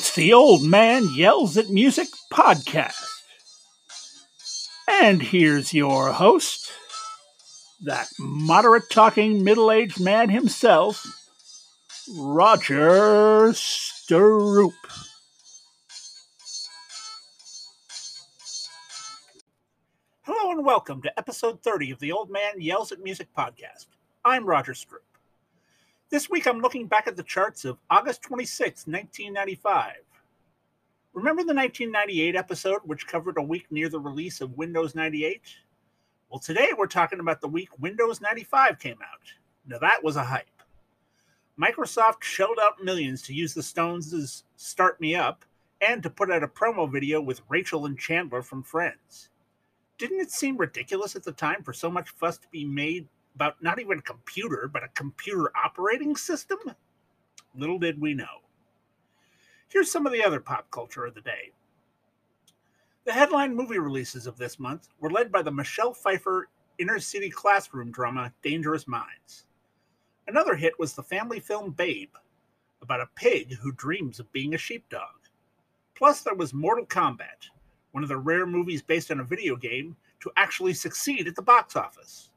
It's the Old Man Yells at Music podcast. And here's your host, that moderate talking middle aged man himself, Roger Stroop. Hello and welcome to episode 30 of the Old Man Yells at Music podcast. I'm Roger Stroop. This week I'm looking back at the charts of August 26, 1995. Remember the 1998 episode, which covered a week near the release of Windows 98? Well, today we're talking about the week Windows 95 came out. Now, that was a hype. Microsoft shelled out millions to use the Stones' Start Me Up and to put out a promo video with Rachel and Chandler from Friends. Didn't it seem ridiculous at the time for so much fuss to be made about not even a computer, but a computer operating system? Little did we know. Here's some of the other pop culture of the day. The headline movie releases of this month were led by the Michelle Pfeiffer inner city classroom drama Dangerous Minds. Another hit was the family film Babe, about a pig who dreams of being a sheepdog. Plus, there was Mortal Kombat, one of the rare movies based on a video game to actually succeed at the box office.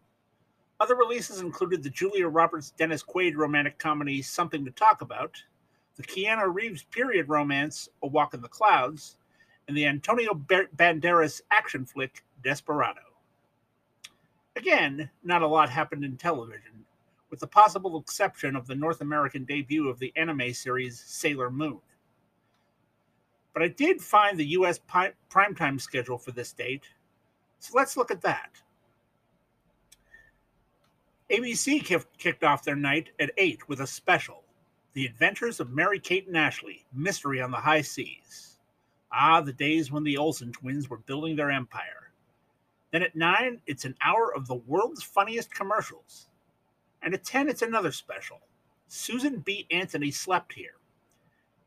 Other releases included the Julia Roberts Dennis Quaid romantic comedy Something to Talk About, the Keanu Reeves period romance A Walk in the Clouds, and the Antonio Banderas action flick Desperado. Again, not a lot happened in television, with the possible exception of the North American debut of the anime series Sailor Moon. But I did find the US primetime schedule for this date, so let's look at that. ABC kicked off their night at 8 with a special The Adventures of Mary Kate and Ashley Mystery on the High Seas. Ah, the days when the Olsen twins were building their empire. Then at 9, it's an hour of the world's funniest commercials. And at 10, it's another special Susan B. Anthony Slept Here,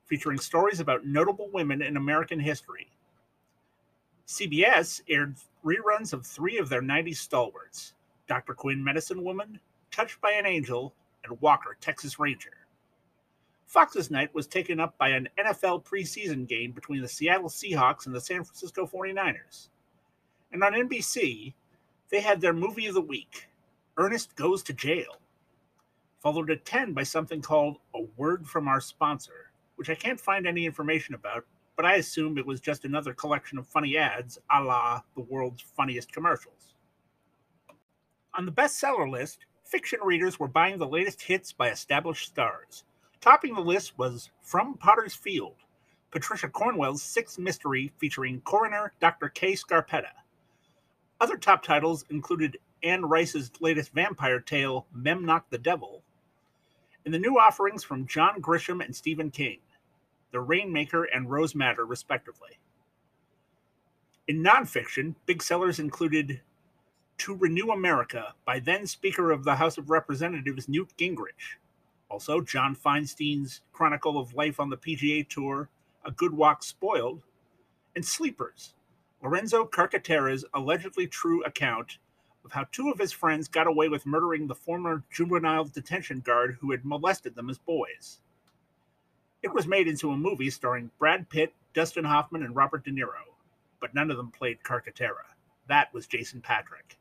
featuring stories about notable women in American history. CBS aired reruns of three of their 90s stalwarts Dr. Quinn, Medicine Woman, Touched by an Angel, and Walker, Texas Ranger. Fox's night was taken up by an NFL preseason game between the Seattle Seahawks and the San Francisco 49ers. And on NBC, they had their movie of the week, Ernest Goes to Jail, followed at 10 by something called A Word from Our Sponsor, which I can't find any information about, but I assume it was just another collection of funny ads a la the world's funniest commercials. On the bestseller list, fiction readers were buying the latest hits by established stars. Topping the list was From Potter's Field, Patricia Cornwell's sixth mystery featuring coroner Dr. Kay Scarpetta. Other top titles included Anne Rice's latest vampire tale, Memnoch the Devil, and the new offerings from John Grisham and Stephen King, The Rainmaker and Rose Madder, respectively. In nonfiction, big sellers included to Renew America by then Speaker of the House of Representatives Newt Gingrich. Also, John Feinstein's Chronicle of Life on the PGA Tour, A Good Walk Spoiled, and Sleepers, Lorenzo Carcaterra's allegedly true account of how two of his friends got away with murdering the former juvenile detention guard who had molested them as boys. It was made into a movie starring Brad Pitt, Dustin Hoffman, and Robert De Niro, but none of them played Carcaterra. That was Jason Patric.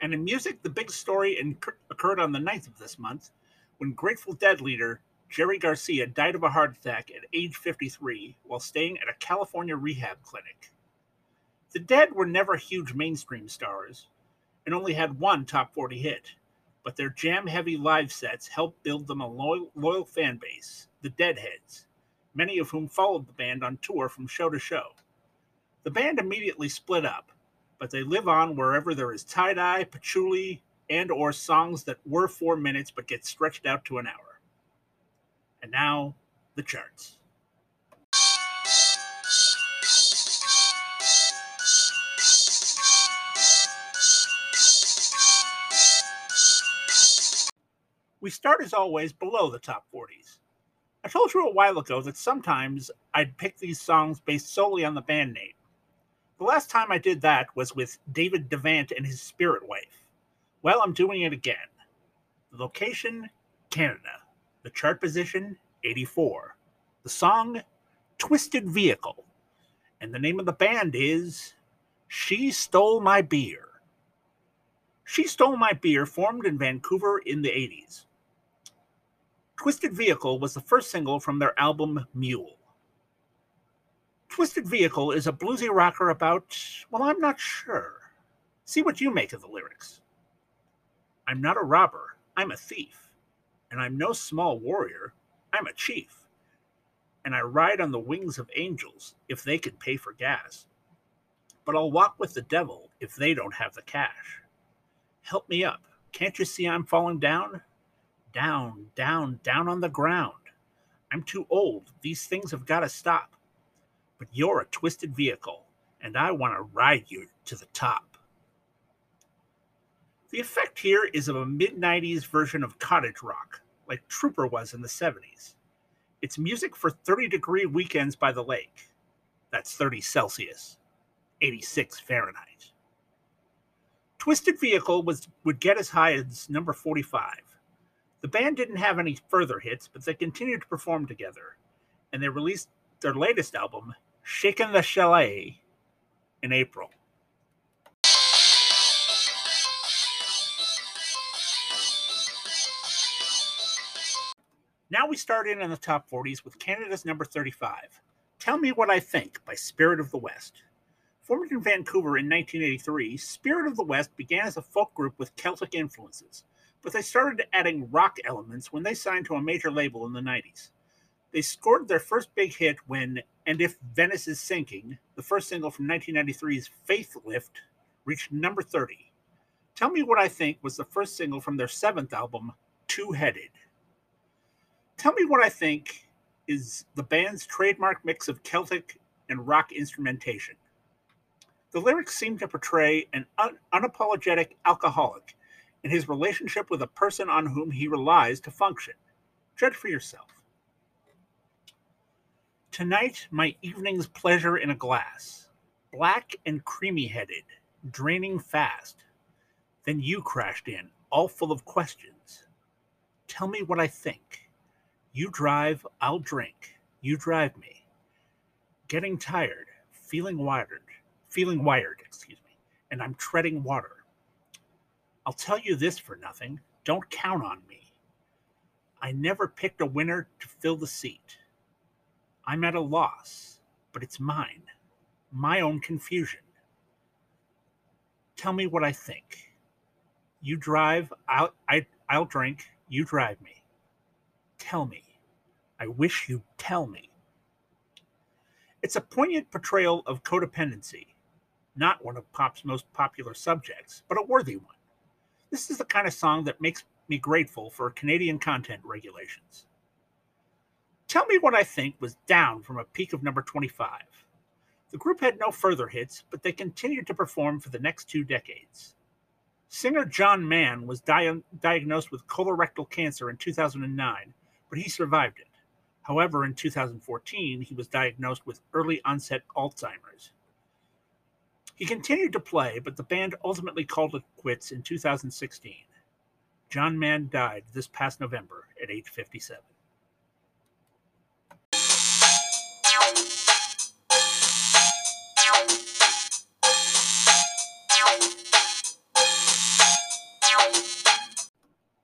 And in music, the big story occurred on the 9th of this month when Grateful Dead leader Jerry Garcia died of a heart attack at age 53 while staying at a California rehab clinic. The Dead were never huge mainstream stars and only had one top 40 hit, but their jam heavy live sets helped build them a loyal, loyal fan base, the Deadheads, many of whom followed the band on tour from show to show. The band immediately split up, but they live on wherever there is tie-dye, patchouli, and or songs that were four minutes but get stretched out to an hour. And now, the charts. We start as always below the top 40s. I told you a while ago that sometimes I'd pick these songs based solely on the band name. The last time I did that was with David Devant and his spirit wife. Well, I'm doing it again. Location, Canada. The chart position, 84. The song Twisted Vehicle. And the name of the band is She Stole My Beer. She Stole My Beer formed in Vancouver in the 80s. Twisted Vehicle was the first single from their album Mule. Twisted Vehicle is a bluesy rocker about, well, I'm not sure. See what you make of the lyrics. I'm not a robber, I'm a thief. And I'm no small warrior, I'm a chief. And I ride on the wings of angels if they can pay for gas. But I'll walk with the devil if they don't have the cash. Help me up. Can't you see I'm falling down? Down, down, down on the ground. I'm too old. These things have got to stop. But you're a twisted vehicle, and I want to ride you to the top. The effect here is of a mid 90s version of cottage rock, like Trooper was in the 70s. It's music for 30 degree weekends by the lake. That's 30 Celsius, 86 Fahrenheit. Twisted Vehicle was would get as high as number 45. The band didn't have any further hits, but they continued to perform together, and they released their latest album, Shakin' the Chalet, in April. Now we start in in the top 40s with Canada's number 35, Tell Me What I Think by Spirit of the West. Formed in Vancouver in 1983, Spirit of the West began as a folk group with Celtic influences, but they started adding rock elements when they signed to a major label in the 90s. They scored their first big hit when And If Venice is Sinking, the first single from 1993's Faithlift, reached number 30. Tell Me What I Think was the first single from their seventh album, Two Headed. Tell Me What I Think is the band's trademark mix of Celtic and rock instrumentation. The lyrics seem to portray an un- unapologetic alcoholic in his relationship with a person on whom he relies to function. Judge for yourself. Tonight, my evening's pleasure in a glass, black and creamy headed, draining fast. Then you crashed in, all full of questions. Tell me what I think. You drive, I'll drink. You drive me. Getting tired, feeling wired, feeling wired, excuse me, and I'm treading water. I'll tell you this for nothing don't count on me. I never picked a winner to fill the seat. I'm at a loss, but it's mine, my own confusion. Tell me what I think. You drive, I'll, I, I'll drink, you drive me. Tell me. I wish you'd tell me. It's a poignant portrayal of codependency not one of pop's most popular subjects, but a worthy one. This is the kind of song that makes me grateful for Canadian content regulations. Tell Me What I Think was down from a peak of number 25. The group had no further hits, but they continued to perform for the next two decades. Singer John Mann was di- diagnosed with colorectal cancer in 2009, but he survived it. However, in 2014, he was diagnosed with early onset Alzheimer's. He continued to play, but the band ultimately called it quits in 2016. John Mann died this past November at age 57.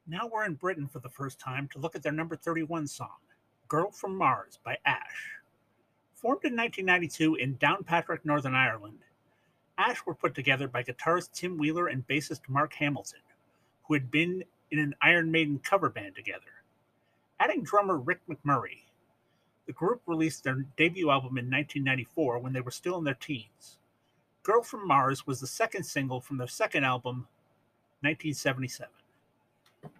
Now we're in Britain for the first time to look at their number 31 song, Girl from Mars by Ash. Formed in 1992 in Downpatrick, Northern Ireland, Ash were put together by guitarist Tim Wheeler and bassist Mark Hamilton, who had been in an Iron Maiden cover band together. Adding drummer Rick McMurray, the group released their debut album in 1994 when they were still in their teens. Girl from Mars was the second single from their second album, 1977.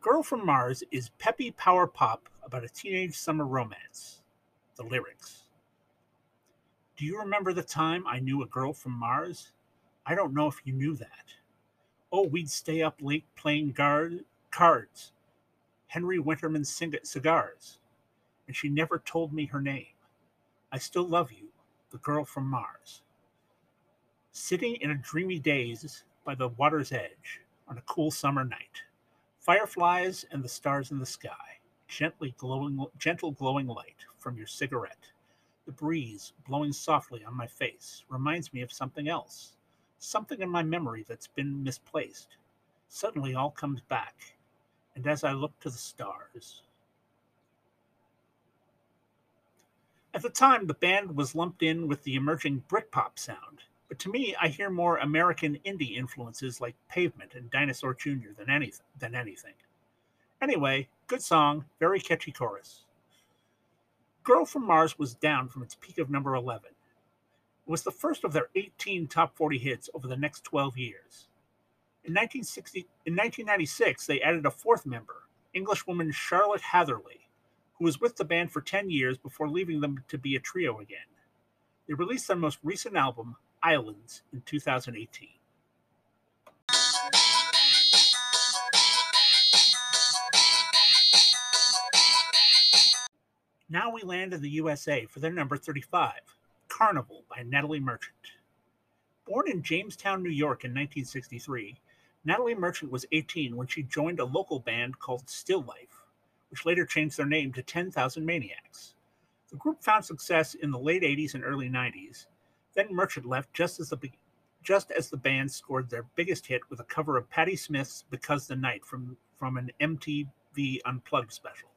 Girl from Mars is peppy power pop about a teenage summer romance. The lyrics Do you remember the time I knew a girl from Mars? I don't know if you knew that. Oh, we'd stay up late playing guard, cards, Henry Winterman cigars, and she never told me her name. I still love you, the girl from Mars. Sitting in a dreamy daze by the water's edge on a cool summer night, fireflies and the stars in the sky, gently glowing, gentle glowing light from your cigarette. The breeze blowing softly on my face reminds me of something else, something in my memory that's been misplaced. Suddenly all comes back, and as I look to the stars, At the time, the band was lumped in with the emerging Britpop sound, but to me, I hear more American indie influences like Pavement and Dinosaur Jr. than anything. Than anything. Anyway, good song, very catchy chorus. Girl from Mars was down from its peak of number 11. It was the first of their 18 top 40 hits over the next 12 years. In 1960, in 1996, they added a fourth member, Englishwoman Charlotte Hatherley, who was with the band for 10 years before leaving them to be a trio again. They released their most recent album, Islands, in 2018. Now we land in the USA for their number 35, Carnival by Natalie Merchant. Born in Jamestown, New York in 1963, Natalie Merchant was 18 when she joined a local band called Still Life which later changed their name to 10,000 Maniacs. The group found success in the late 80s and early 90s. Then Merchant left just as the just as the band scored their biggest hit with a cover of Patti Smith's Because the Night from, from an MTV Unplugged special.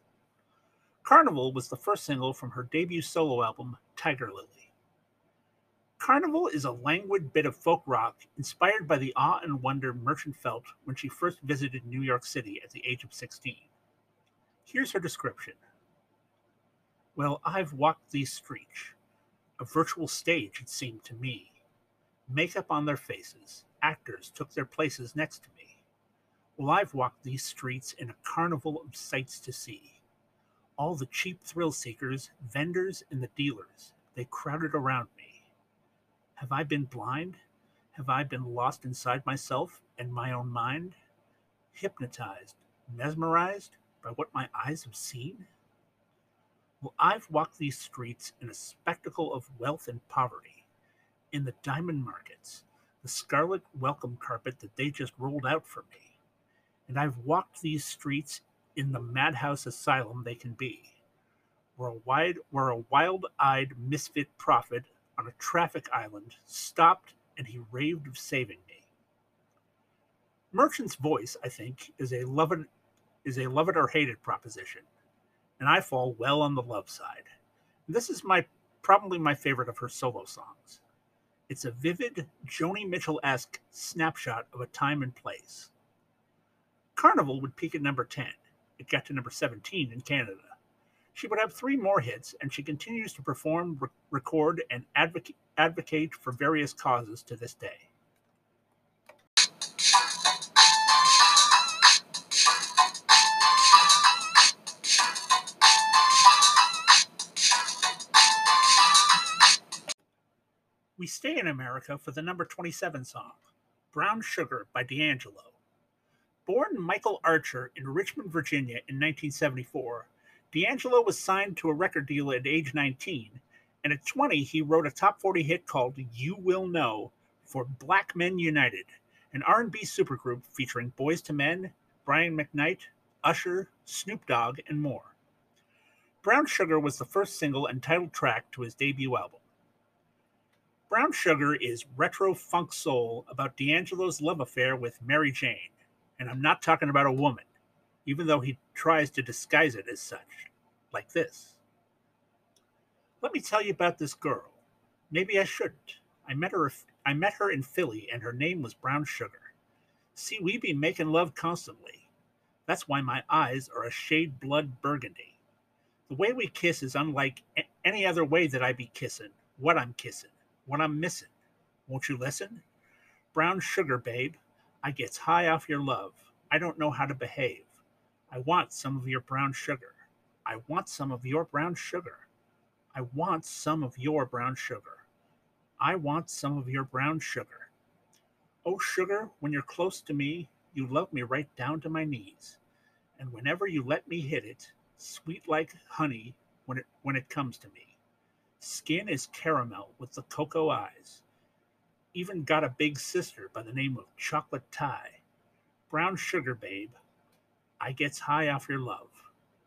Carnival was the first single from her debut solo album, Tiger Lily. Carnival is a languid bit of folk rock inspired by the awe and wonder Merchant felt when she first visited New York City at the age of 16. Here's her description. Well, I've walked these streets, a virtual stage, it seemed to me. Makeup on their faces, actors took their places next to me. Well, I've walked these streets in a carnival of sights to see. All the cheap thrill seekers, vendors, and the dealers, they crowded around me. Have I been blind? Have I been lost inside myself and my own mind? Hypnotized, mesmerized, by what my eyes have seen? Well, I've walked these streets in a spectacle of wealth and poverty, in the diamond markets, the scarlet welcome carpet that they just rolled out for me. And I've walked these streets in the madhouse asylum they can be, where a, wide, where a wild-eyed misfit prophet on a traffic island stopped and he raved of saving me. Merchant's voice, I think, is a loving is a love it or hate it proposition, and I fall well on the love side. This is my probably my favorite of her solo songs. It's a vivid, Joni Mitchell esque snapshot of a time and place. Carnival would peak at number 10. It got to number 17 in Canada. She would have three more hits, and she continues to perform, re- record, and advocate, advocate for various causes to this day. Stay in America for the number 27 song, Brown Sugar by D'Angelo. Born Michael Archer in Richmond, Virginia in 1974, D'Angelo was signed to a record deal at age 19, and at 20 he wrote a top 40 hit called You Will Know for Black Men United, an R&B supergroup featuring Boyz II Men, Brian McKnight, Usher, Snoop Dogg, and more. Brown Sugar was the first single and title track to his debut album. Brown Sugar is retro funk soul about D'Angelo's love affair with Mary Jane. And I'm not talking about a woman, even though he tries to disguise it as such, like this. Let me tell you about this girl. Maybe I shouldn't. I met her I met her in Philly and her name was Brown Sugar. See, we be making love constantly. That's why my eyes are a shade blood burgundy. The way we kiss is unlike any other way that I be kissing, what I'm kissing what I'm missing. Won't you listen? Brown sugar, babe. I gets high off your love. I don't know how to behave. I want some of your brown sugar. I want some of your brown sugar. I want some of your brown sugar. I want some of your brown sugar. Oh, sugar, when you're close to me, you love me right down to my knees. And whenever you let me hit it, sweet like honey when it when it comes to me. Skin is caramel with the cocoa eyes. Even got a big sister by the name of Chocolate Tie. Brown sugar, babe. I gets high off your love.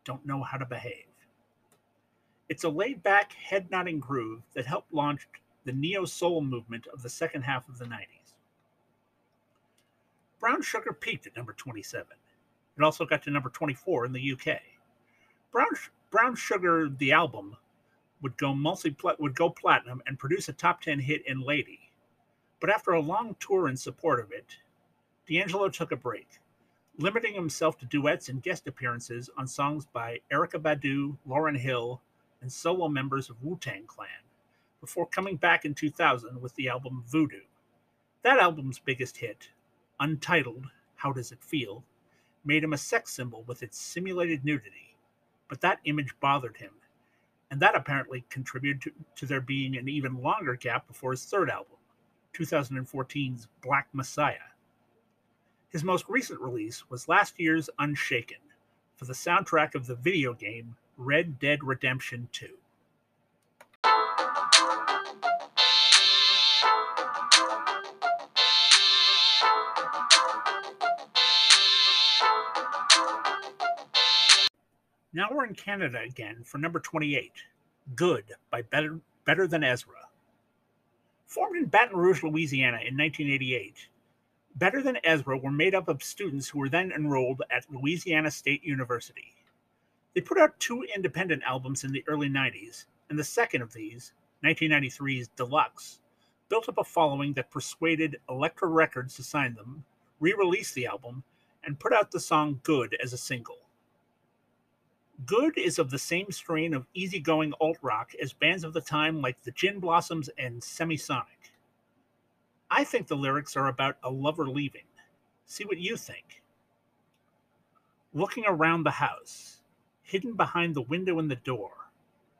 Don't Know How to Behave. It's a laid back, head nodding groove that helped launch the neo soul movement of the second half of the 90s. Brown Sugar peaked at number 27. It also got to number 24 in the UK. Brown, Brown Sugar, the album, would go multi would go platinum and produce a top 10 hit in Lady. But after a long tour in support of it, D'Angelo took a break, limiting himself to duets and guest appearances on songs by Erykah Badu, Lauryn Hill, and solo members of Wu Tang Clan, before coming back in 2000 with the album Voodoo. That album's biggest hit, untitled How Does It Feel, made him a sex symbol with its simulated nudity, but that image bothered him, and that apparently contributed to, to there being an even longer gap before his third album, 2014's Black Messiah. His most recent release was last year's Unshaken for the soundtrack of the video game Red Dead Redemption 2. Now we're in Canada again for number 28, Good by Better, Better Than Ezra. Formed in Baton Rouge, Louisiana in 1988, Better Than Ezra were made up of students who were then enrolled at Louisiana State University. They put out two independent albums in the early 90s, and the second of these, 1993's Deluxe, built up a following that persuaded Elektra Records to sign them, re release the album, and put out the song Good as a single. Good is of the same strain of easygoing alt rock as bands of the time like the Gin Blossoms and Semisonic. I think the lyrics are about a lover leaving. See what you think. Looking around the house, hidden behind the window and the door,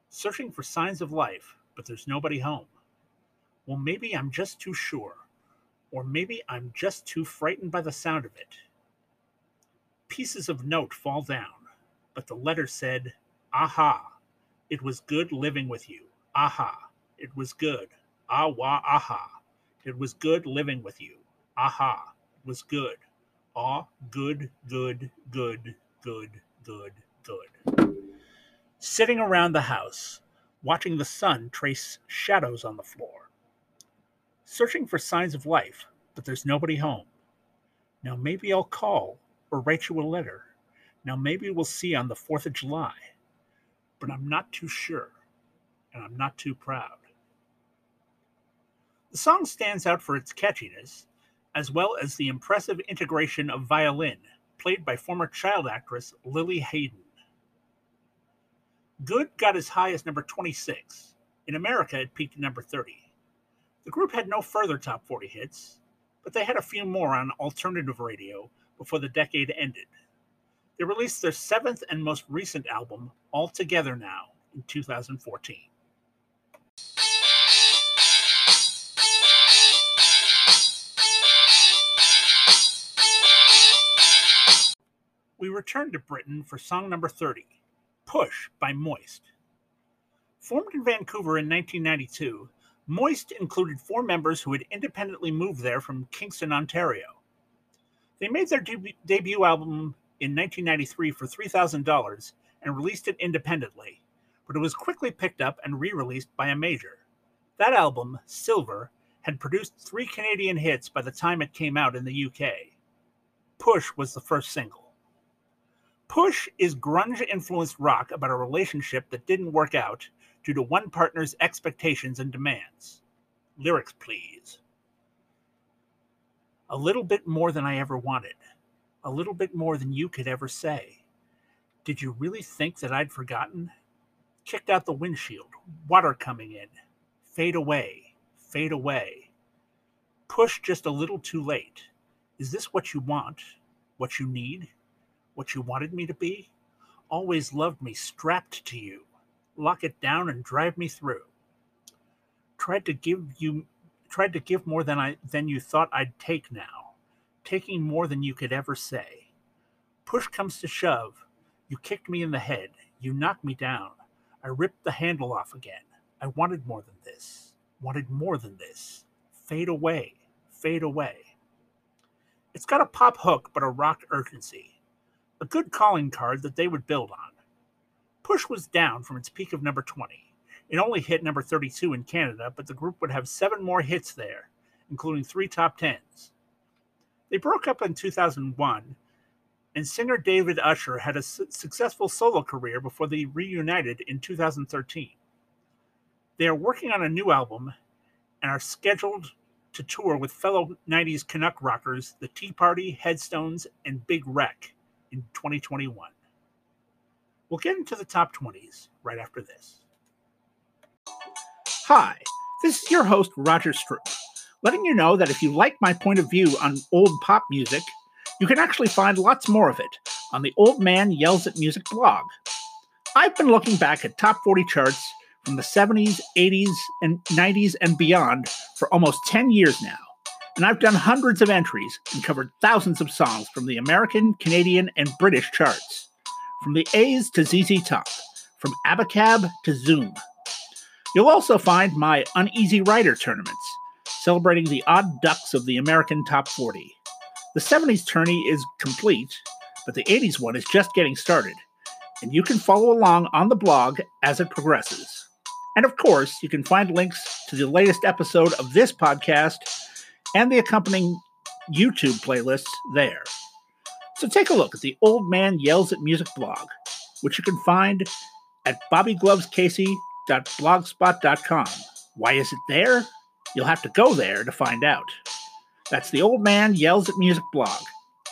searching for signs of life, but there's nobody home. Well, maybe I'm just too sure, or maybe I'm just too frightened by the sound of it. Pieces of note fall down but the letter said, Aha, it was good living with you. Aha, it was good. Ah wah aha, it was good living with you. Aha, it was good. Ah, good, good, good, good, good, good. Sitting around the house, watching the sun trace shadows on the floor. Searching for signs of life, but there's nobody home. Now maybe I'll call or write you a letter now, maybe we'll see on the 4th of July, but I'm not too sure, and I'm not too proud. The song stands out for its catchiness, as well as the impressive integration of violin, played by former child actress Lili Haydn. Good got as high as number 26. In America, it peaked at number 30. The group had no further top 40 hits, but they had a few more on alternative radio before the decade ended. They released their seventh and most recent album, All Together Now, in 2014. We return to Britain for song number 30, Push by Moist. Formed in Vancouver in 1992, Moist included four members who had independently moved there from Kingston, Ontario. They made their deb- debut album in 1993 for $3,000 and released it independently, but it was quickly picked up and re released by a major. That album, Silver, had produced three Canadian hits by the time it came out in the UK. Push was the first single. Push is grunge influenced rock about a relationship that didn't work out due to one partner's expectations and demands. Lyrics, please. A little bit more than I ever wanted a little bit more than you could ever say. Did you really think that I'd forgotten? Kicked out the windshield, water coming in. Fade away, fade away. Push just a little too late. Is this what you want? What you need? What you wanted me to be? Always loved me strapped to you. Lock it down and drive me through. Tried to give you tried to give more than I than you thought I'd take now taking more than you could ever say. Push comes to shove. You kicked me in the head. You knocked me down. I ripped the handle off again. I wanted more than this. Wanted more than this. Fade away. Fade away. It's got a pop hook, but a rock urgency. A good calling card that they would build on. Push was down from its peak of number 20. It only hit number 32 in Canada, but the group would have seven more hits there, including three top tens. They broke up in 2001, and singer David Usher had a su- successful solo career before they reunited in 2013. They are working on a new album and are scheduled to tour with fellow 90s Canuck rockers, the Tea Party, Headstones, and Big Wreck in 2021. We'll get into the top 20s right after this. Hi, this is your host, Roger Stroop, letting you know that if you like my point of view on old pop music, you can actually find lots more of it on the Old Man Yells at Music blog. I've been looking back at top 40 charts from the 70s, 80s, and 90s and beyond for almost 10 years now. And I've done hundreds of entries and covered thousands of songs from the American, Canadian, and British charts. From the A's to ZZ Top, from Abacab to Zoom. You'll also find my Uneasy Rider tournaments, celebrating the odd ducks of the American Top 40. The 70s tourney is complete, but the 80s one is just getting started, and you can follow along on the blog as it progresses. And of course, you can find links to the latest episode of this podcast and the accompanying YouTube playlists there. So take a look at the Old Man Yells at Music blog, which you can find at bobbyglovescasey.blogspot.com. Why is it there? You'll have to go there to find out. That's the Old Man Yells at Music blog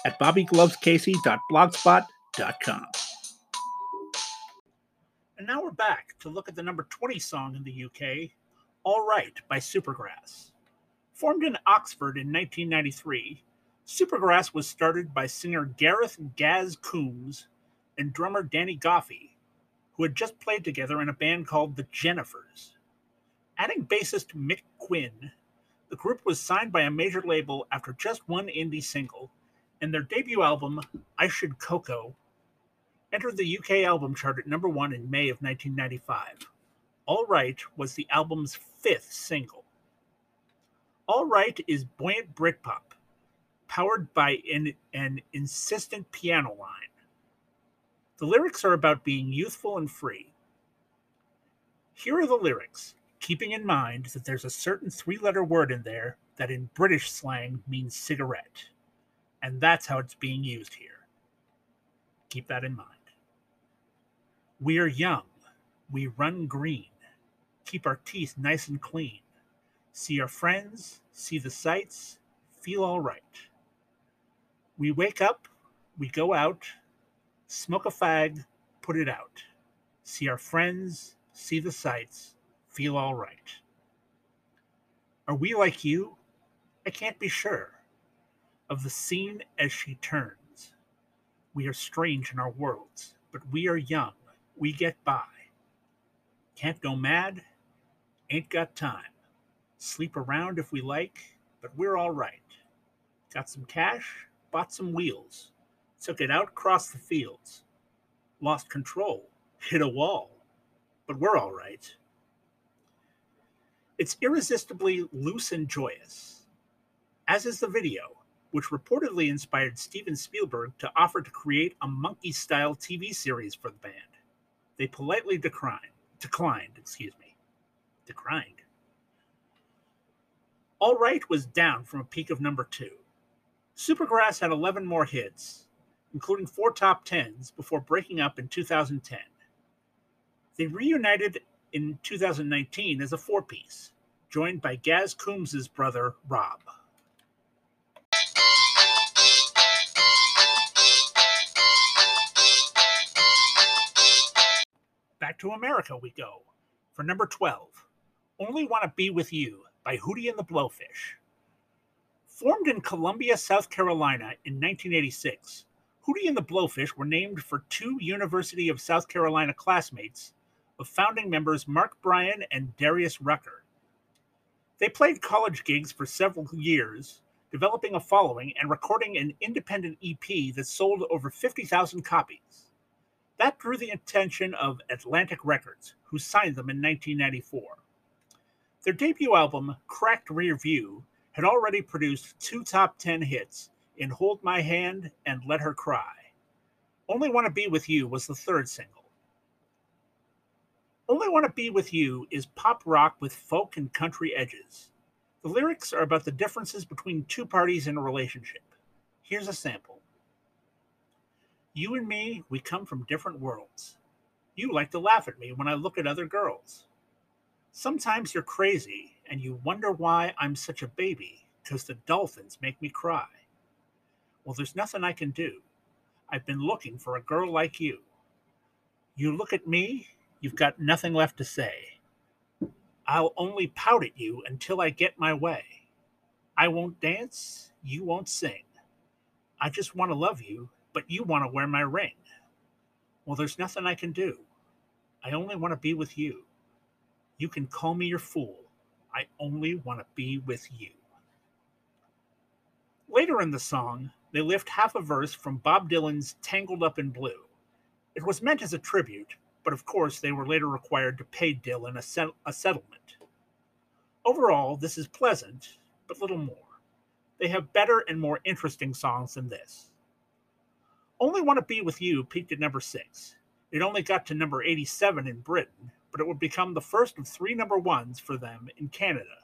at bobbyglovescasey.blogspot.com. And now we're back to look at the number 20 song in the UK, All Right by Supergrass. Formed in Oxford in 1993, Supergrass was started by singer Gareth Gaz Coombs and drummer Danny Goffey, who had just played together in a band called the Jennifers. Adding bassist Mick Quinn, the group was signed by a major label after just one indie single, and their debut album, I Should Coco, entered the UK album chart at number one in May of 1995. All Right was the album's fifth single. All Right is buoyant Britpop, powered by an, an insistent piano line. The lyrics are about being youthful and free. Here are the lyrics, keeping in mind that there's a certain three letter word in there that in British slang means cigarette. And that's how it's being used here. Keep that in mind. We are young. We run green. Keep our teeth nice and clean. See our friends, see the sights, feel all right. We wake up, we go out, smoke a fag, put it out. See our friends, see the sights, feel all right. Are we like you? I can't be sure. Of the scene as she turns. We are strange in our worlds, but we are young. We get by. Can't go mad, ain't got time. Sleep around if we like, but we're all right. Got some cash, bought some wheels, took it out across the fields. Lost control, hit a wall, but we're all right. It's irresistibly loose and joyous, as is the video, which reportedly inspired Steven Spielberg to offer to create a monkey style TV series for the band. They politely declined. Declined, excuse me. Declined. All Right was down from a peak of number two. Supergrass had 11 more hits, including four top tens, before breaking up in 2010. They reunited in 2019 as a four piece, joined by Gaz Coombs' brother, Rob. Back to America we go. For number 12, Only Want to Be With You by Hootie and the Blowfish. Formed in Columbia, South Carolina in 1986, Hootie and the Blowfish were named for two University of South Carolina classmates of founding members Mark Bryan and Darius Rucker. They played college gigs for several years, developing a following and recording an independent EP that sold over 50,000 copies. That drew the attention of Atlantic Records, who signed them in 1994. Their debut album, Cracked Rear View, had already produced two top 10 hits in Hold My Hand and Let Her Cry. Only Want to Be With You was the third single. Only Want to Be With You is pop rock with folk and country edges. The lyrics are about the differences between two parties in a relationship. Here's a sample You and me, we come from different worlds. You like to laugh at me when I look at other girls. Sometimes you're crazy and you wonder why I'm such a baby, because the dolphins make me cry. Well, there's nothing I can do. I've been looking for a girl like you. You look at me You've got nothing left to say. I'll only pout at you until I get my way. I won't dance, you won't sing. I just want to love you, but you want to wear my ring. Well, there's nothing I can do. I only want to be with you. You can call me your fool. I only want to be with you. Later in the song, they lift half a verse from Bob Dylan's Tangled Up in Blue. It was meant as a tribute, but of course they were later required to pay Dylan a, set- a settlement. Overall, this is pleasant, but little more. They have better and more interesting songs than this. Only Want to Be With You peaked at number 6. It only got to number 87 in Britain, but it would become the first of three number ones for them in Canada.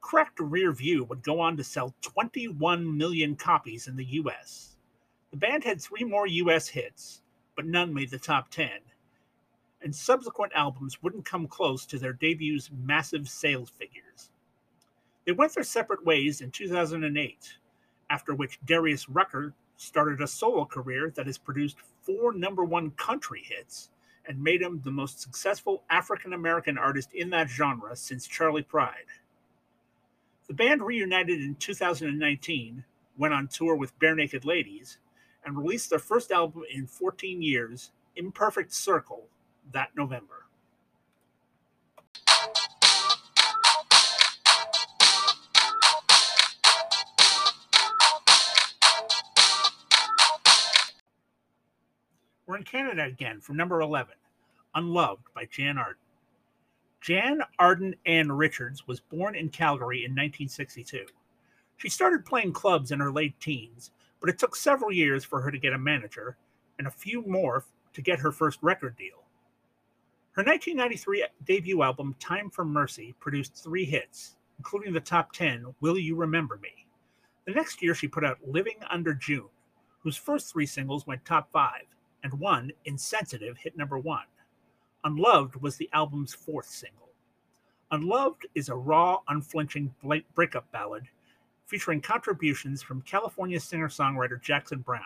Cracked Rear View would go on to sell 21 million copies in the US. The band had three more US hits, but none made the top 10, and subsequent albums wouldn't come close to their debut's massive sales figures. They went their separate ways in 2008, after which Darius Rucker started a solo career that has produced four number one country hits and made him the most successful African American artist in that genre since Charley Pride. The band reunited in 2019, went on tour with Barenaked Ladies, and released their first album in 14 years, Imperfect Circle, that November. We're in Canada again from number 11, Unloved by Jann Arden. Jann Arden Anne Richards was born in Calgary in 1962. She started playing clubs in her late teens, but it took several years for her to get a manager and a few more to get her first record deal. Her 1993 debut album, Time for Mercy, produced three hits, including the top 10, Will You Remember Me? The next year, she put out Living Under June, whose first three singles went top five, and one, Insensitive, hit number one. Unloved was the album's fourth single. Unloved is a raw, unflinching breakup ballad featuring contributions from California singer songwriter Jackson Browne,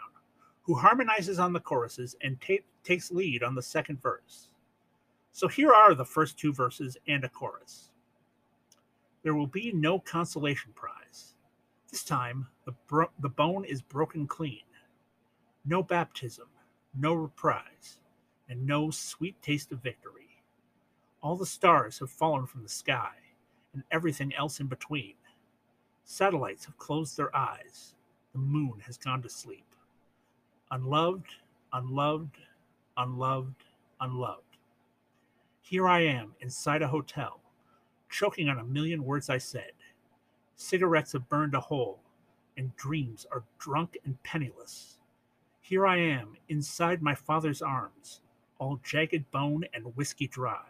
who harmonizes on the choruses and ta- takes lead on the second verse. So here are the first two verses and a chorus. There will be no consolation prize. This time, the, bro- the bone is broken clean. No baptism, no reprise, and no sweet taste of victory. All the stars have fallen from the sky, and everything else in between. Satellites have closed their eyes. The moon has gone to sleep. Unloved, unloved, unloved, unloved. Here I am inside a hotel, choking on a million words I said. Cigarettes have burned a hole, and dreams are drunk and penniless. Here I am inside my father's arms, all jagged bone and whiskey dry.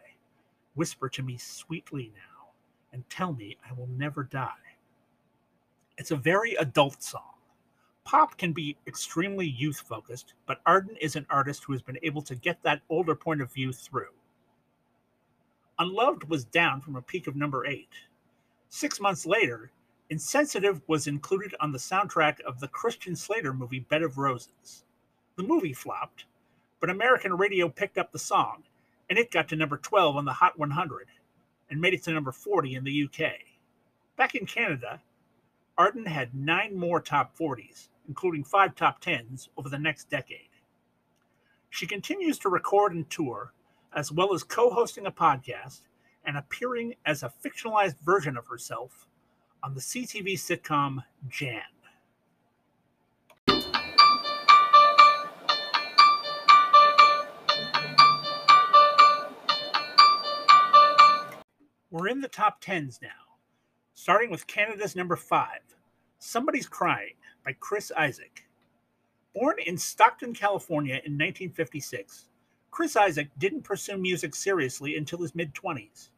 Whisper to me sweetly now, and tell me I will never die. It's a very adult song. Pop can be extremely youth focused, but Arden is an artist who has been able to get that older point of view through. Unloved was down from a peak of number eight. Six months later, Insensitive was included on the soundtrack of the Christian Slater movie Bed of Roses. The movie flopped, but American radio picked up the song, and it got to number 12 on the Hot 100 and made it to number 40 in the UK. Back in Canada, Arden had nine more top 40s, including five top 10s, over the next decade. She continues to record and tour, as well as co hosting a podcast and appearing as a fictionalized version of herself on the CTV sitcom Jann. We're in the top tens now, starting with Canada's number five, Somebody's Crying by Chris Isaak. Born in Stockton, California in 1956, Chris Isaak didn't pursue music seriously until his mid 20s.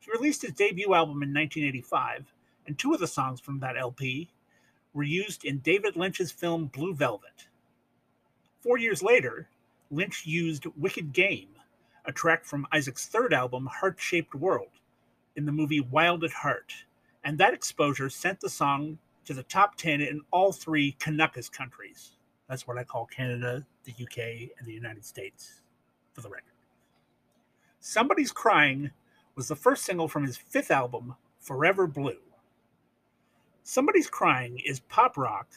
He released his debut album in 1985, and two of the songs from that LP were used in David Lynch's film Blue Velvet. Four years later, Lynch used Wicked Game, a track from Isaak's third album, Heart Shaped World, in the movie Wild at Heart, and that exposure sent the song to the top 10 in all three Kanakkas countries. That's what I call Canada, the UK, and the United States, for the record. Somebody's Crying was the first single from his fifth album, Forever Blue. Somebody's Crying is pop rock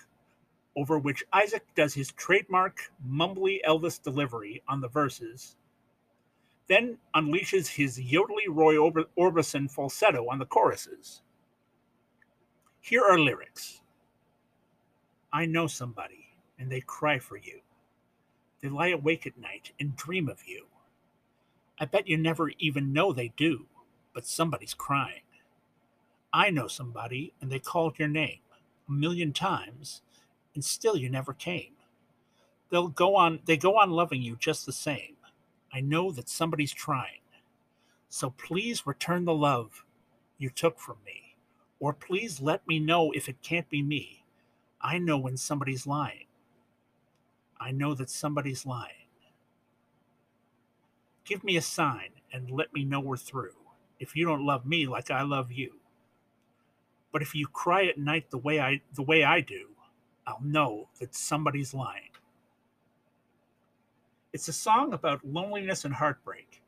over which Isaak does his trademark mumbly Elvis delivery on the verses, then unleashes his yodely Roy Orbison falsetto on the choruses. Here are lyrics I know somebody, and they cry for you. They lie awake at night and dream of you. I bet you never even know they do, but somebody's crying. I know somebody, and they called your name a million times, and still you never came. They'll go on they go on loving you just the same. I know that somebody's trying. So please return the love you took from me. Or please let me know if it can't be me. I know when somebody's lying. I know that somebody's lying. Give me a sign and let me know we're through. If you don't love me like I love you. But if you cry at night the way I the way I do, I'll know that somebody's lying. It's a song about loneliness and heartbreak,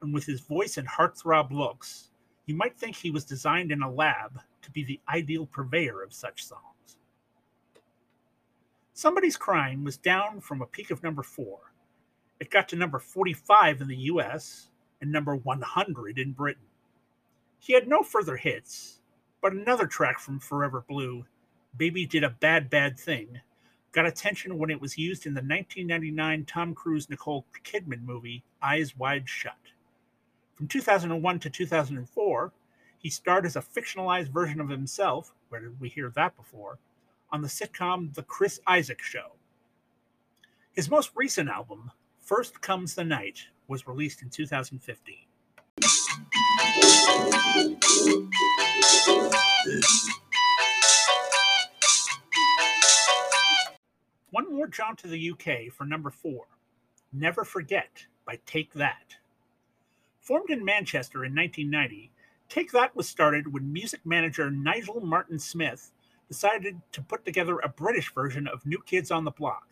and with his voice and heartthrob looks, you might think he was designed in a lab to be the ideal purveyor of such songs. Somebody's Crying was down from a peak of number four. It got to number 45 in the US and number 100 in Britain. He had no further hits, but another track from Forever Blue Baby Did a Bad Bad Thing got attention when it was used in the 1999 Tom Cruise Nicole Kidman movie Eyes Wide Shut. From 2001 to 2004, he starred as a fictionalized version of himself, where did we hear that before, on the sitcom The Chris Isaak Show. His most recent album, First Comes the Night, was released in 2015. One more jaunt to the UK for number four Never Forget by Take That. Formed in Manchester in 1990, Take That was started when music manager Nigel Martin Smith decided to put together a British version of New Kids on the Block.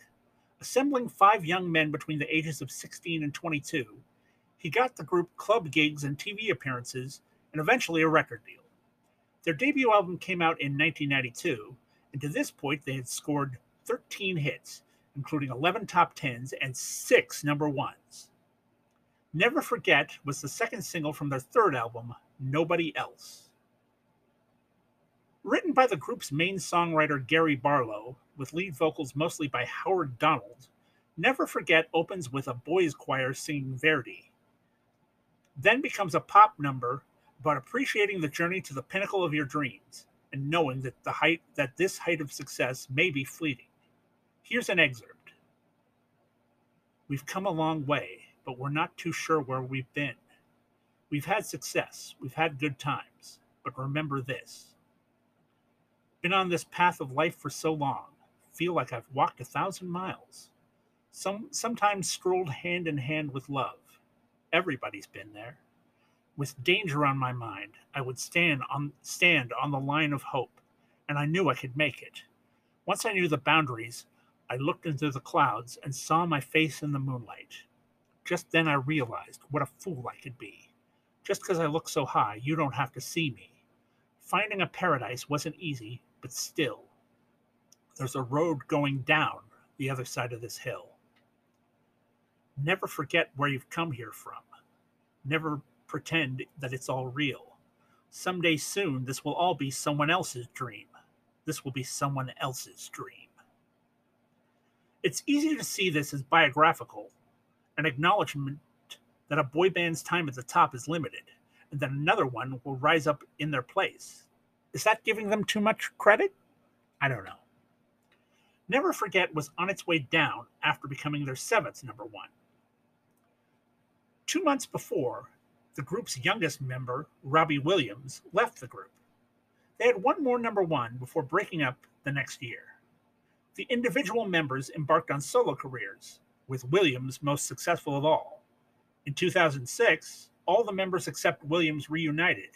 Assembling five young men between the ages of 16 and 22, he got the group club gigs and TV appearances and eventually a record deal. Their debut album came out in 1992, and to this point they had scored 13 hits, including 11 top 10s and six number ones. Never Forget was the second single from their third album, Nobody Else. Written by the group's main songwriter Gary Barlow, with lead vocals mostly by Howard Donald, Never Forget opens with a boys' choir singing Verdi, then becomes a pop number about appreciating the journey to the pinnacle of your dreams and knowing that the height that this height of success may be fleeting. Here's an excerpt. We've come a long way, but we're not too sure where we've been. We've had success, we've had good times, but remember this. Been on this path of life for so long, feel like I've walked a thousand miles. Some sometimes strolled hand in hand with love. Everybody's been there. With danger on my mind, I would stand on stand on the line of hope, and I knew I could make it. Once I knew the boundaries, I looked into the clouds and saw my face in the moonlight. Just then I realized what a fool I could be. Just because I look so high, you don't have to see me. Finding a paradise wasn't easy, but still. There's a road going down the other side of this hill. Never forget where you've come here from. Never pretend that it's all real. Someday soon, this will all be someone else's dream. This will be someone else's dream. It's easy to see this as biographical, an acknowledgement that a boy band's time at the top is limited, and that another one will rise up in their place. Is that giving them too much credit? I don't know. Never Forget was on its way down after becoming their seventh number one. Two months before, the group's youngest member, Robbie Williams, left the group. They had one more number one before breaking up the next year. The individual members embarked on solo careers, with Williams most successful of all. In 2006, all the members except Williams reunited,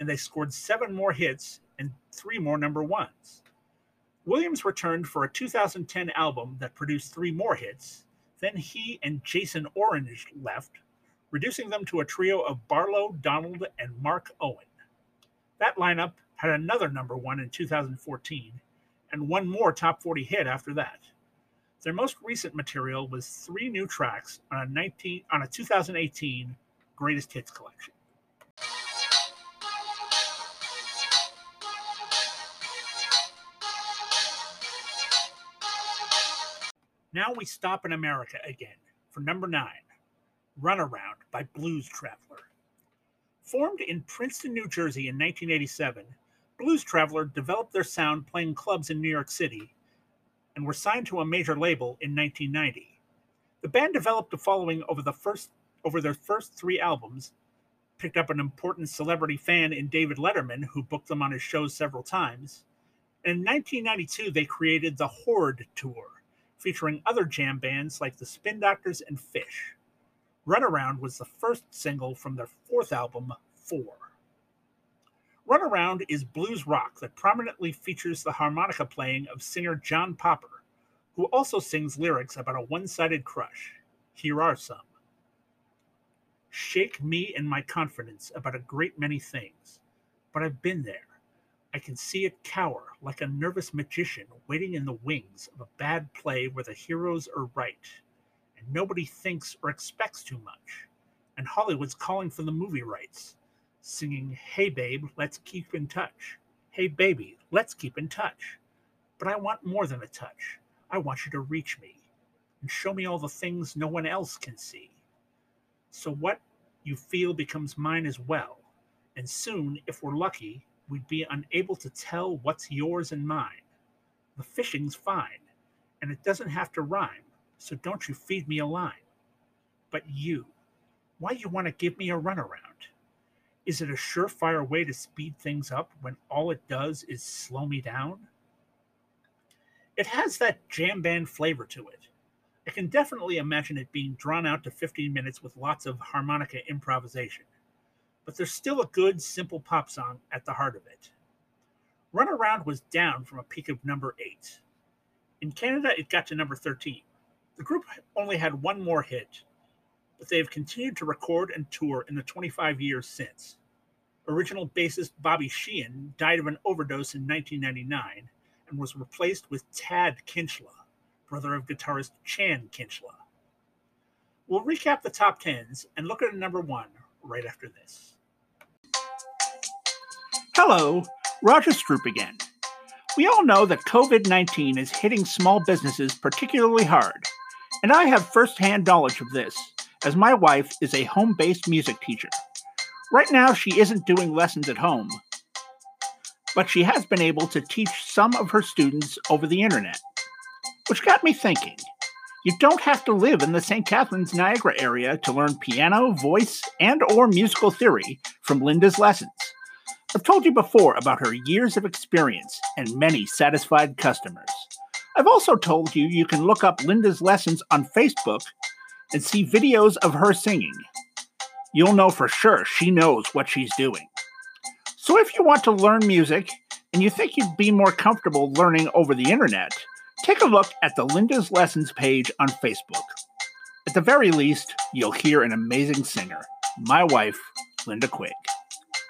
and they scored seven more hits and three more number ones. Williams returned for a 2010 album that produced three more hits. Then he and Jason Orange left, reducing them to a trio of Barlow, Donald, and Mark Owen. That lineup had another number one in 2014 and one more top 40 hit after that. Their most recent material was three new tracks on a 19 on a 2018 greatest hits collection. Now we stop in America again for number nine, Runaround by Blues Traveler. Formed in Princeton, New Jersey in 1987, Blues Traveler developed their sound playing clubs in New York City and were signed to a major label in 1990. The band developed a following over the first over their first 3 albums, picked up an important celebrity fan in David Letterman who booked them on his shows several times. And in 1992 they created the Horde Tour featuring other jam bands like the Spin Doctors and Phish. Runaround was the first single from their fourth album, Four. Runaround is blues rock that prominently features the harmonica playing of singer John Popper, who also sings lyrics about a one sided crush. Here are some Shake me and my confidence about a great many things, but I've been there. I can see it cower like a nervous magician waiting in the wings of a bad play where the heroes are right, and nobody thinks or expects too much, and Hollywood's calling for the movie rights, singing, Hey babe, let's keep in touch. Hey baby, let's keep in touch. But I want more than a touch. I want you to reach me and show me all the things no one else can see. So what you feel becomes mine as well. And soon, if we're lucky, we'd be unable to tell what's yours and mine. The fishing's fine, and it doesn't have to rhyme, so don't you feed me a line. But you, why you want to give me a runaround? Is it a surefire way to speed things up when all it does is slow me down? It has that jam band flavor to it. I can definitely imagine it being drawn out to 15 minutes with lots of harmonica improvisation but there's still a good, simple pop song at the heart of it. Runaround was down from a peak of number 8. In Canada, it got to number 13. The group only had one more hit, but they have continued to record and tour in the 25 years since. Original bassist Bobby Sheehan died of an overdose in 1999 and was replaced with Tad Kinchla, brother of guitarist Chan Kinchla. We'll recap the top tens and look at number one right after this. Hello, Roger Stroup again. We all know that COVID 19 is hitting small businesses particularly hard, and I have firsthand knowledge of this, as my wife is a home based music teacher. Right now, she isn't doing lessons at home, but she has been able to teach some of her students over the internet. Which got me thinking you don't have to live in the St. Catharines Niagara area to learn piano, voice, and or musical theory from Linda's lessons. I've told you before about her years of experience and many satisfied customers. I've also told you you can look up Linda's lessons on Facebook and see videos of her singing. You'll know for sure she knows what she's doing. So if you want to learn music and you think you'd be more comfortable learning over the internet, take a look at the Linda's Lessons page on Facebook. At the very least, you'll hear an amazing singer, my wife, Linda Quigg.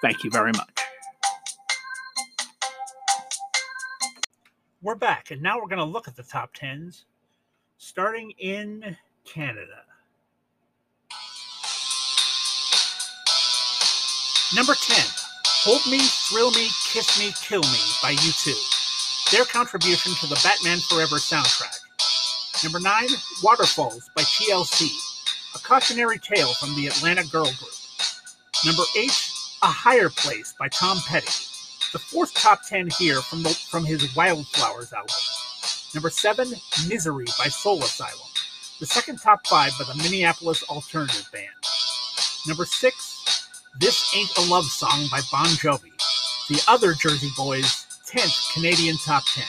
Thank you very much. We're back, and now we're going to look at the top tens, starting in Canada. Number 10, Hold Me, Thrill Me, Kiss Me, Kill Me by U2. Their contribution to the Batman Forever soundtrack. Number 9, Waterfalls by TLC, a cautionary tale from the Atlanta girl group. Number 8, A Higher Place by Tom Petty the fourth top 10 here from, the, from his Wildflowers album. Number 7, Misery by Soul Asylum. The second top 5 by the Minneapolis Alternative Band. Number six, This Ain't a Love Song by Bon Jovi, the other Jersey Boys' 10th Canadian top 10.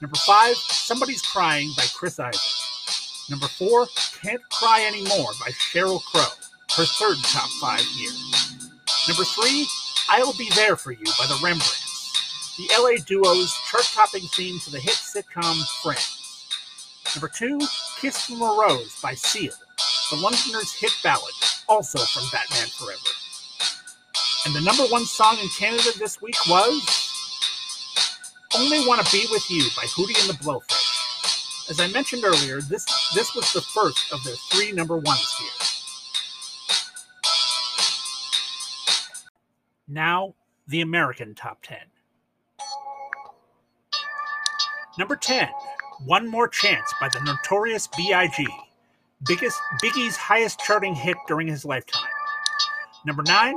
Number five, Somebody's Crying by Chris Isaak. Number four, Can't Cry Anymore by Sheryl Crow, her third top five here. Number three, I'll Be There For You by the Rembrandts, the LA duo's chart topping theme to the hit sitcom Friends. Number two, Kiss from a Rose by Seal, the Londoners' hit ballad, also from Batman Forever. And the number one song in Canada this week was Only Wanna Be With You by Hootie and the Blowfish. As I mentioned earlier, this this was the first of their three number ones here. Now, the American Top 10. Number 10, One More Chance by the Notorious B.I.G., biggest, Biggie's highest charting hit during his lifetime. Number 9,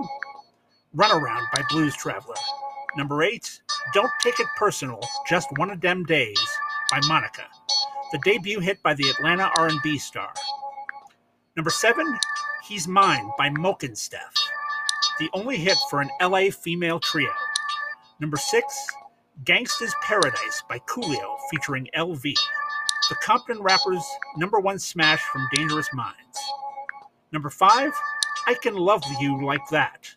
Runaround by Blues Traveler. Number 8, Don't Take It Personal, Just One of Them Days by Monica, the debut hit by the Atlanta R&B star. Number 7, He's Mine by Mokenstef the only hit for an LA female trio. Number six, Gangsta's Paradise by Coolio featuring LV, the Compton rappers' number one smash from Dangerous Minds. Number five, I Can Love You Like That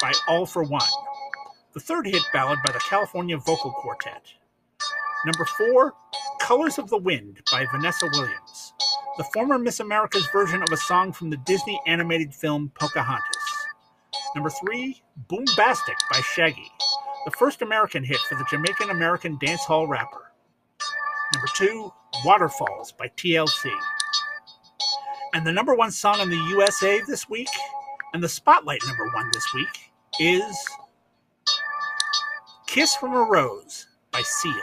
by All-4-One, the third hit ballad by the California Vocal Quartet. Number four, Colors of the Wind by Vanessa Williams, the former Miss America's version of a song from the Disney animated film Pocahontas. Number three, Boombastic by Shaggy, the first American hit for the Jamaican American dancehall rapper. Number two, Waterfalls by TLC. And the number one song in the USA this week, and the spotlight number one this week, is Kiss from a Rose by Seal.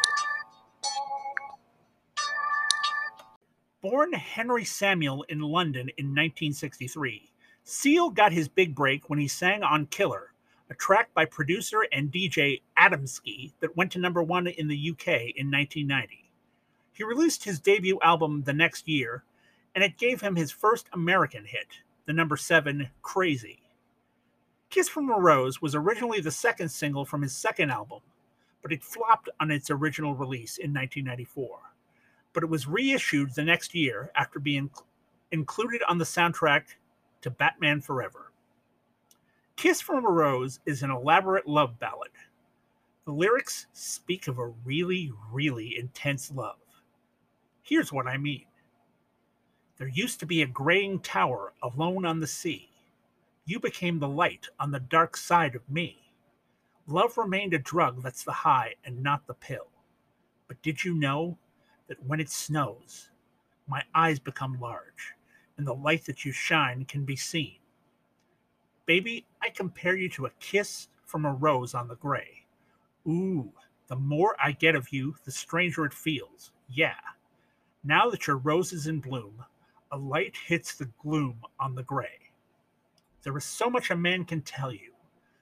Born Henry Samuel in London in 1963, Seal got his big break when he sang on Killer, a track by producer and DJ Adamski that went to number one in the UK in 1990. He released his debut album the next year, and it gave him his first American hit, the number seven Crazy. Kiss from a Rose was originally the second single from his second album, but it flopped on its original release in 1994. But it was reissued the next year after being included on the soundtrack to Batman Forever. Kiss from a Rose is an elaborate love ballad. The lyrics speak of a really, really intense love. Here's what I mean There used to be a graying tower alone on the sea. You became the light on the dark side of me. Love remained a drug that's the high and not the pill. But did you know that when it snows, my eyes become large and the light that you shine can be seen. Baby, I compare you to a kiss from a rose on the gray. Ooh, the more I get of you, the stranger it feels. Yeah. Now that your rose is in bloom, a light hits the gloom on the gray. There is so much a man can tell you,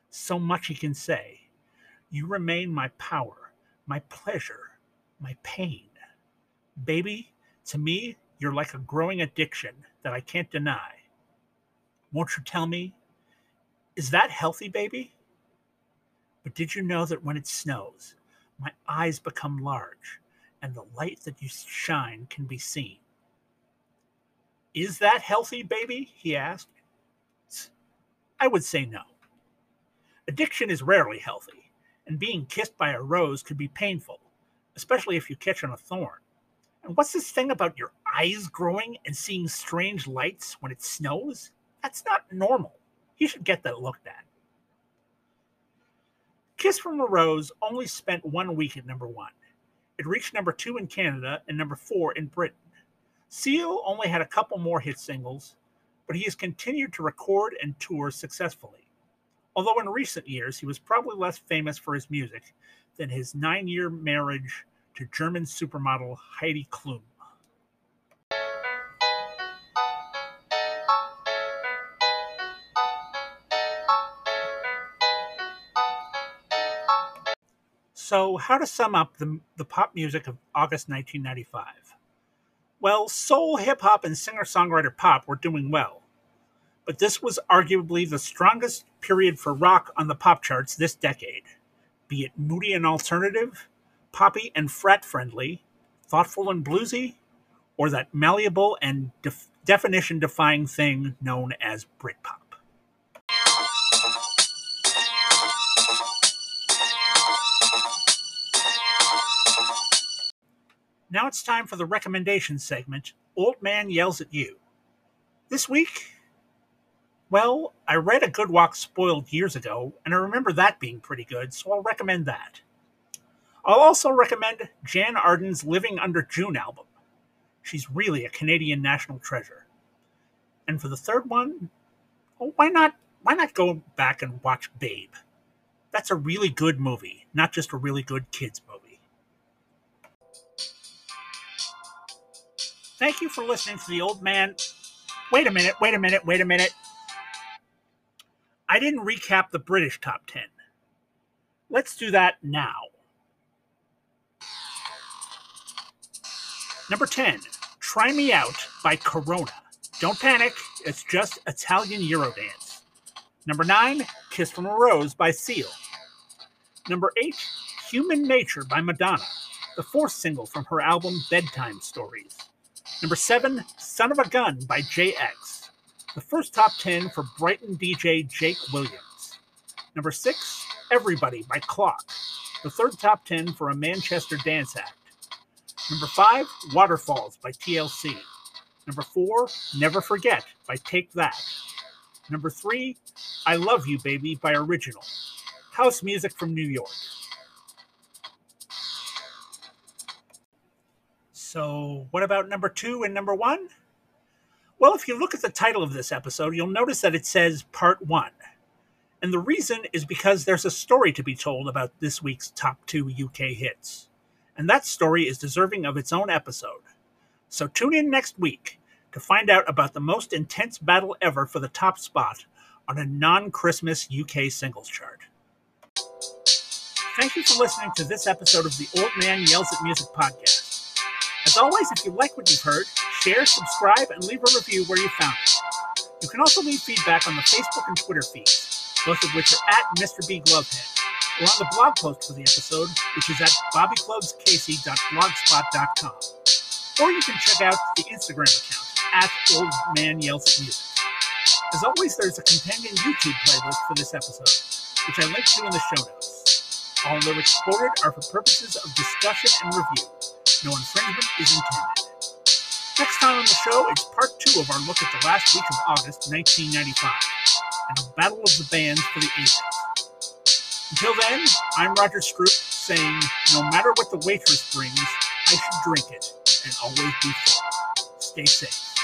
so much he can say. You remain my power, my pleasure, my pain. Baby, to me, you're like a growing addiction that I can't deny. Won't you tell me? Is that healthy, baby? But did you know that when it snows, my eyes become large and the light that you shine can be seen? Is that healthy, baby? He asked. I would say no. Addiction is rarely healthy, and being kissed by a rose could be painful, especially if you catch on a thorn. And what's this thing about your eyes growing and seeing strange lights when it snows? That's not normal. You should get that looked at. Kiss from a Rose only spent one week at number one. It reached number two in Canada and number four in Britain. Seal only had a couple more hit singles, but he has continued to record and tour successfully. Although in recent years he was probably less famous for his music than his nine year marriage to German supermodel Heidi Klum. So, how to sum up the, the pop music of August 1995? Well, soul, hip hop, and singer songwriter pop were doing well. but this was arguably the strongest period for rock on the pop charts this decade, be it moody and alternative, poppy and frat friendly, thoughtful and bluesy, or that malleable and def- definition defying thing known as Britpop. Now it's time for the recommendation segment Old Man Yells at You. This week, well, I read A Good Walk Spoiled years ago, and I remember that being pretty good, so I'll recommend that. I'll also recommend Jann Arden's Living Under June album. She's really a Canadian national treasure. And for the third one, oh, why not why not go back and watch Babe? That's a really good movie, not just a really good kids Thank you for listening to the old man. Wait a minute, wait a minute, wait a minute. I didn't recap the British top 10. Let's do that now. Number 10, Try Me Out by Corona. Don't panic, it's just Italian Eurodance. Number 9, Kiss from a Rose by Seal. Number 8, Human Nature by Madonna, the fourth single from her album Bedtime Stories. Number 7, Son of a Gun by JX, the first top 10 for Brighton DJ Jake Williams. Number 6, Everybody by Clock, the third top 10 for a Manchester dance act. Number five, Waterfalls by TLC. Number four, Never Forget by Take That. Number three, I Love You Baby by Original. House music from New York. So, what about number two and number one? Well, if you look at the title of this episode, you'll notice that it says Part One. And the reason is because there's a story to be told about this week's top two UK hits and that story is deserving of its own episode. So tune in next week to find out about the most intense battle ever for the top spot on a non Christmas UK singles chart. Thank you for listening to this episode of the Old Man Yells at Music podcast. As always, if you like what you've heard, share, subscribe, and leave a review where you found it. You can also leave feedback on the Facebook and Twitter feeds, both of which are at Mr. B Glovehead or on the blog post for the episode, which is at bobbyclubscasey.blogspot.com. Or you can check out the Instagram account at Old Man Yells at Music. As always, there's a companion YouTube playlist for this episode, which I link to in the show notes. All lyrics quoted are for purposes of discussion and review. No infringement is intended. Next time on the show, it's part two of our look at the last week of August 1995 and the battle of the bands for the 80s. Until then, I'm Roger Scroop saying no matter what the waitress brings, I should drink it and always be full. Stay safe.